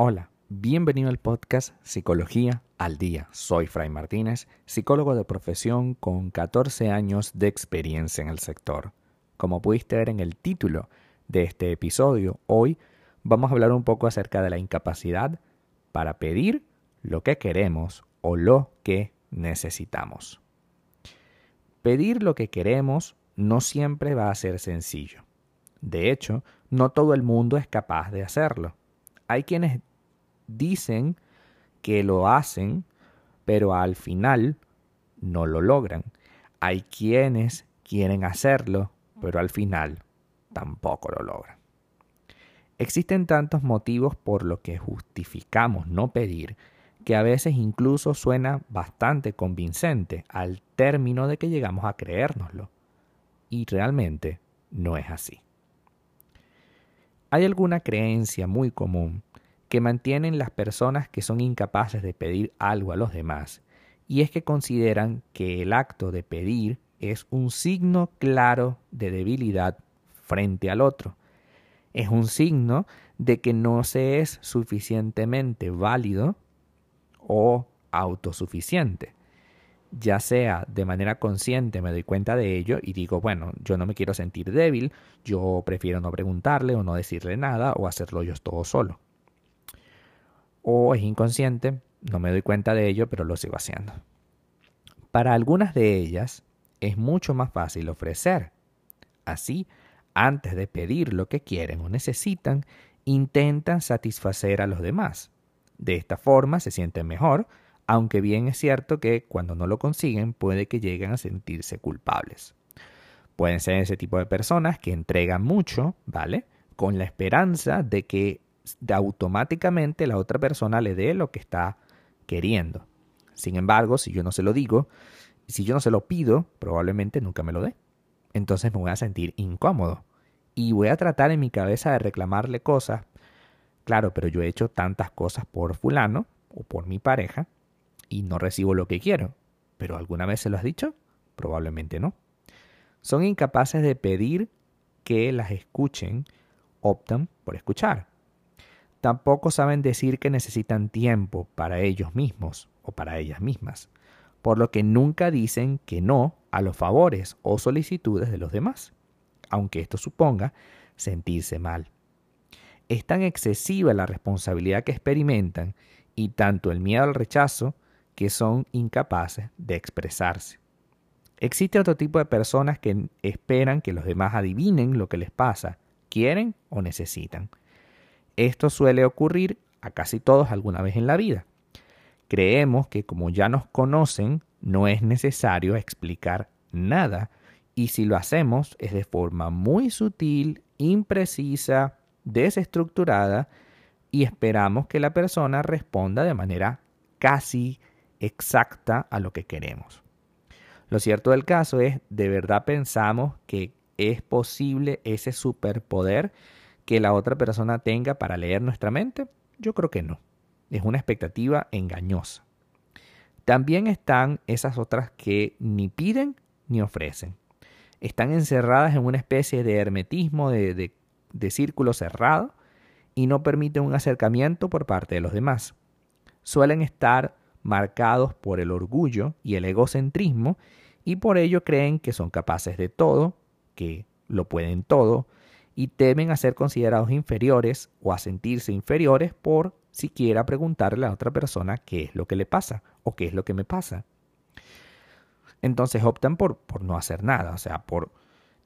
Hola, bienvenido al podcast Psicología al Día. Soy Fray Martínez, psicólogo de profesión con 14 años de experiencia en el sector. Como pudiste ver en el título de este episodio, hoy vamos a hablar un poco acerca de la incapacidad para pedir lo que queremos o lo que necesitamos. Pedir lo que queremos no siempre va a ser sencillo. De hecho, no todo el mundo es capaz de hacerlo. Hay quienes dicen que lo hacen, pero al final no lo logran. Hay quienes quieren hacerlo, pero al final tampoco lo logran. Existen tantos motivos por los que justificamos no pedir que a veces incluso suena bastante convincente al término de que llegamos a creérnoslo. Y realmente no es así. Hay alguna creencia muy común que mantienen las personas que son incapaces de pedir algo a los demás, y es que consideran que el acto de pedir es un signo claro de debilidad frente al otro. Es un signo de que no se es suficientemente válido o autosuficiente. Ya sea de manera consciente me doy cuenta de ello y digo, bueno, yo no me quiero sentir débil, yo prefiero no preguntarle o no decirle nada o hacerlo yo todo solo o es inconsciente, no me doy cuenta de ello, pero lo sigo haciendo. Para algunas de ellas es mucho más fácil ofrecer. Así, antes de pedir lo que quieren o necesitan, intentan satisfacer a los demás. De esta forma se sienten mejor, aunque bien es cierto que cuando no lo consiguen puede que lleguen a sentirse culpables. Pueden ser ese tipo de personas que entregan mucho, ¿vale? Con la esperanza de que automáticamente la otra persona le dé lo que está queriendo. Sin embargo, si yo no se lo digo, si yo no se lo pido, probablemente nunca me lo dé. Entonces me voy a sentir incómodo y voy a tratar en mi cabeza de reclamarle cosas. Claro, pero yo he hecho tantas cosas por fulano o por mi pareja y no recibo lo que quiero. ¿Pero alguna vez se lo has dicho? Probablemente no. Son incapaces de pedir que las escuchen, optan por escuchar. Tampoco saben decir que necesitan tiempo para ellos mismos o para ellas mismas, por lo que nunca dicen que no a los favores o solicitudes de los demás, aunque esto suponga sentirse mal. Es tan excesiva la responsabilidad que experimentan y tanto el miedo al rechazo que son incapaces de expresarse. Existe otro tipo de personas que esperan que los demás adivinen lo que les pasa, quieren o necesitan. Esto suele ocurrir a casi todos alguna vez en la vida. Creemos que como ya nos conocen, no es necesario explicar nada y si lo hacemos es de forma muy sutil, imprecisa, desestructurada y esperamos que la persona responda de manera casi exacta a lo que queremos. Lo cierto del caso es, ¿de verdad pensamos que es posible ese superpoder que la otra persona tenga para leer nuestra mente? Yo creo que no. Es una expectativa engañosa. También están esas otras que ni piden ni ofrecen. Están encerradas en una especie de hermetismo, de, de círculo cerrado, y no permiten un acercamiento por parte de los demás. Suelen estar marcados por el orgullo y el egocentrismo, y por ello creen que son capaces de todo, que lo pueden todo, y temen a ser considerados inferiores o a sentirse inferiores por siquiera preguntarle a otra persona qué es lo que le pasa o qué es lo que me pasa. Entonces optan por, por no hacer nada, o sea, por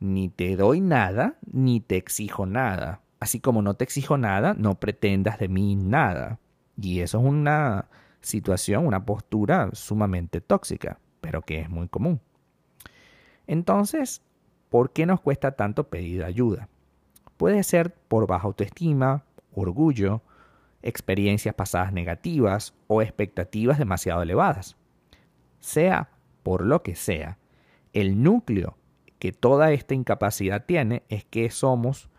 ni te doy nada, ni te exijo nada. Así como no te exijo nada, no pretendas de mí nada. Y eso es una situación, una postura sumamente tóxica, pero que es muy común. Entonces, ¿por qué nos cuesta tanto pedir ayuda? Puede ser por baja autoestima, orgullo, experiencias pasadas negativas o expectativas demasiado elevadas. Sea por lo que sea, el núcleo que toda esta incapacidad tiene es que somos,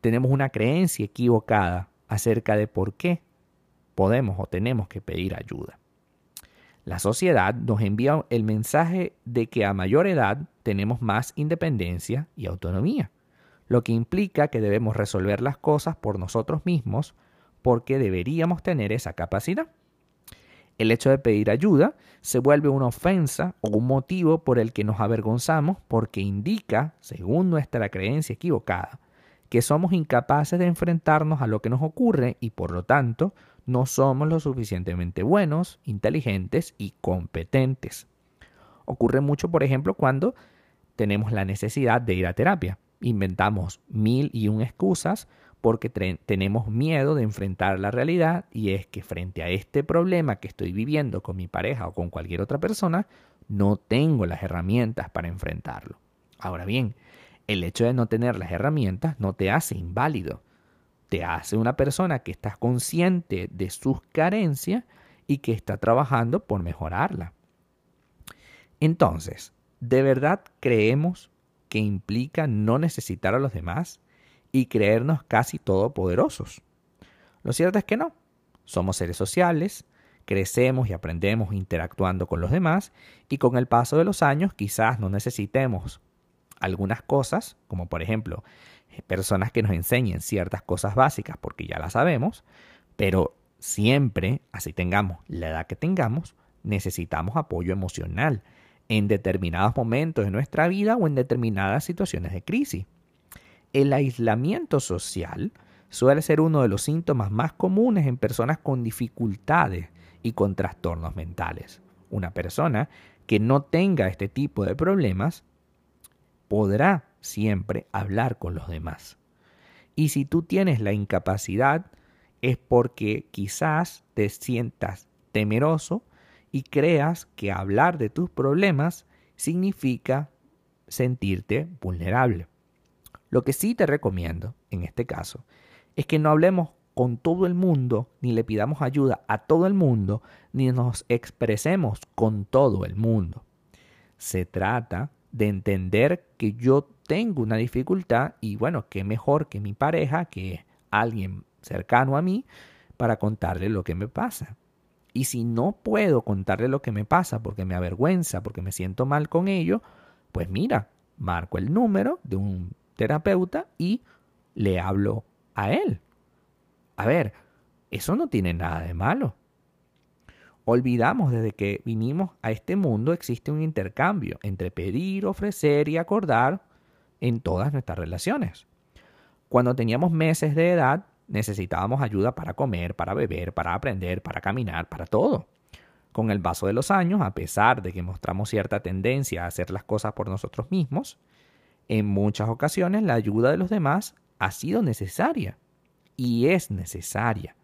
tenemos una creencia equivocada acerca de por qué podemos o tenemos que pedir ayuda. La sociedad nos envía el mensaje de que a mayor edad tenemos más independencia y autonomía, lo que implica que debemos resolver las cosas por nosotros mismos porque deberíamos tener esa capacidad. El hecho de pedir ayuda se vuelve una ofensa o un motivo por el que nos avergonzamos porque indica, según nuestra creencia equivocada, que somos incapaces de enfrentarnos a lo que nos ocurre y por lo tanto no somos lo suficientemente buenos, inteligentes y competentes. Ocurre mucho, por ejemplo, cuando tenemos la necesidad de ir a terapia. Inventamos mil y un excusas porque tenemos miedo de enfrentar la realidad y es que frente a este problema que estoy viviendo con mi pareja o con cualquier otra persona, no tengo las herramientas para enfrentarlo. Ahora bien, el hecho de no tener las herramientas no te hace inválido te hace una persona que está consciente de sus carencias y que está trabajando por mejorarla. Entonces, ¿de verdad creemos que implica no necesitar a los demás y creernos casi todopoderosos? Lo cierto es que no. Somos seres sociales, crecemos y aprendemos interactuando con los demás y con el paso de los años quizás no necesitemos algunas cosas, como por ejemplo personas que nos enseñen ciertas cosas básicas porque ya las sabemos, pero siempre, así tengamos la edad que tengamos, necesitamos apoyo emocional en determinados momentos de nuestra vida o en determinadas situaciones de crisis. El aislamiento social suele ser uno de los síntomas más comunes en personas con dificultades y con trastornos mentales. Una persona que no tenga este tipo de problemas podrá siempre hablar con los demás. Y si tú tienes la incapacidad, es porque quizás te sientas temeroso y creas que hablar de tus problemas significa sentirte vulnerable. Lo que sí te recomiendo, en este caso, es que no hablemos con todo el mundo, ni le pidamos ayuda a todo el mundo, ni nos expresemos con todo el mundo. Se trata de entender que yo tengo una dificultad y bueno, qué mejor que mi pareja, que alguien cercano a mí, para contarle lo que me pasa. Y si no puedo contarle lo que me pasa porque me avergüenza, porque me siento mal con ello, pues mira, marco el número de un terapeuta y le hablo a él. A ver, eso no tiene nada de malo. Olvidamos desde que vinimos a este mundo existe un intercambio entre pedir, ofrecer y acordar en todas nuestras relaciones. Cuando teníamos meses de edad, necesitábamos ayuda para comer, para beber, para aprender, para caminar, para todo. Con el paso de los años, a pesar de que mostramos cierta tendencia a hacer las cosas por nosotros mismos, en muchas ocasiones la ayuda de los demás ha sido necesaria y es necesaria,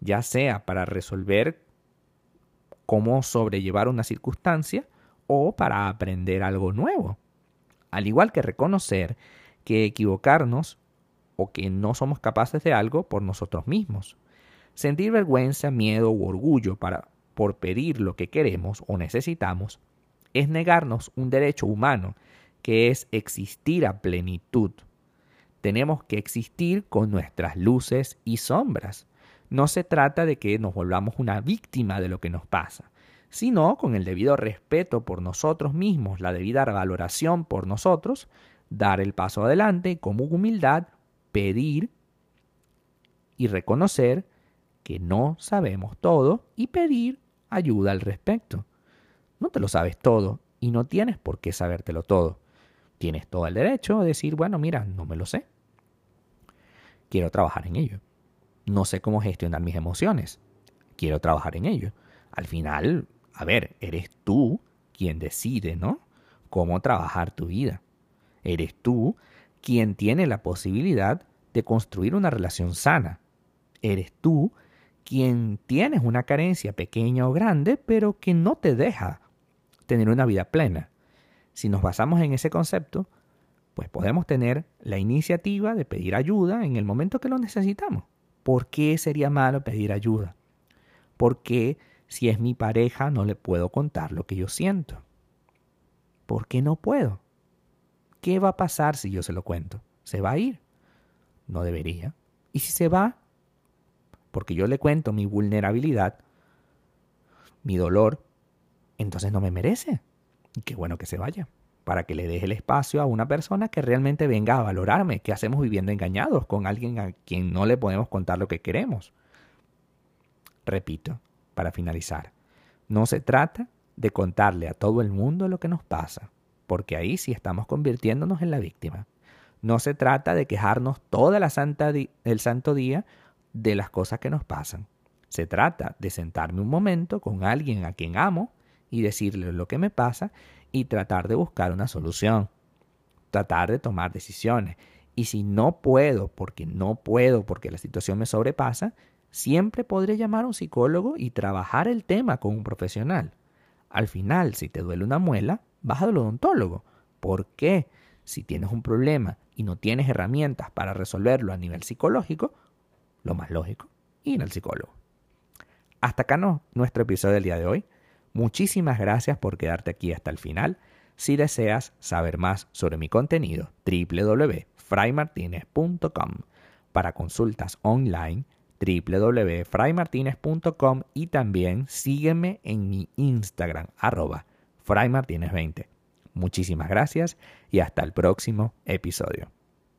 ya sea para resolver cómo sobrellevar una circunstancia o para aprender algo nuevo al igual que reconocer que equivocarnos o que no somos capaces de algo por nosotros mismos. Sentir vergüenza, miedo u orgullo para, por pedir lo que queremos o necesitamos es negarnos un derecho humano que es existir a plenitud. Tenemos que existir con nuestras luces y sombras. No se trata de que nos volvamos una víctima de lo que nos pasa, sino con el debido respeto por nosotros mismos, la debida valoración por nosotros, dar el paso adelante con humildad pedir y reconocer que no sabemos todo y pedir ayuda al respecto. No te lo sabes todo y no tienes por qué sabértelo todo. Tienes todo el derecho a decir, bueno, mira, no me lo sé. Quiero trabajar en ello. No sé cómo gestionar mis emociones. Quiero trabajar en ello. Al final, a ver, eres tú quien decide, ¿no? Cómo trabajar tu vida. Eres tú quien tiene la posibilidad de construir una relación sana. Eres tú quien tienes una carencia pequeña o grande, pero que no te deja tener una vida plena. Si nos basamos en ese concepto, pues podemos tener la iniciativa de pedir ayuda en el momento que lo necesitamos. ¿Por qué sería malo pedir ayuda? ¿Por qué si es mi pareja, no le puedo contar lo que yo siento. ¿Por qué no puedo? ¿Qué va a pasar si yo se lo cuento? ¿Se va a ir? No debería. ¿Y si se va? Porque yo le cuento mi vulnerabilidad, mi dolor, entonces no me merece. Y qué bueno que se vaya, para que le deje el espacio a una persona que realmente venga a valorarme, que hacemos viviendo engañados con alguien a quien no le podemos contar lo que queremos. Repito, para finalizar, no se trata de contarle a todo el mundo lo que nos pasa, porque ahí sí estamos convirtiéndonos en la víctima. No se trata de quejarnos toda la santa el santo día de las cosas que nos pasan. Se trata de sentarme un momento con alguien a quien amo y decirle lo que me pasa y tratar de buscar una solución. Tratar de tomar decisiones. Y si no puedo, porque no puedo, porque la situación me sobrepasa, siempre podré llamar a un psicólogo y trabajar el tema con un profesional. Al final, si te duele una muela, vas al odontólogo. ¿Por qué? Si tienes un problema y no tienes herramientas para resolverlo a nivel psicológico, lo más lógico, ir al psicólogo. Hasta acá no, nuestro episodio del día de hoy. Muchísimas gracias por quedarte aquí hasta el final. Si deseas saber más sobre mi contenido, www.fraymartinez.com. Para consultas online, www.fraymartinez.com y también sígueme en mi Instagram, arroba fraymartinez20. Muchísimas gracias y hasta el próximo episodio.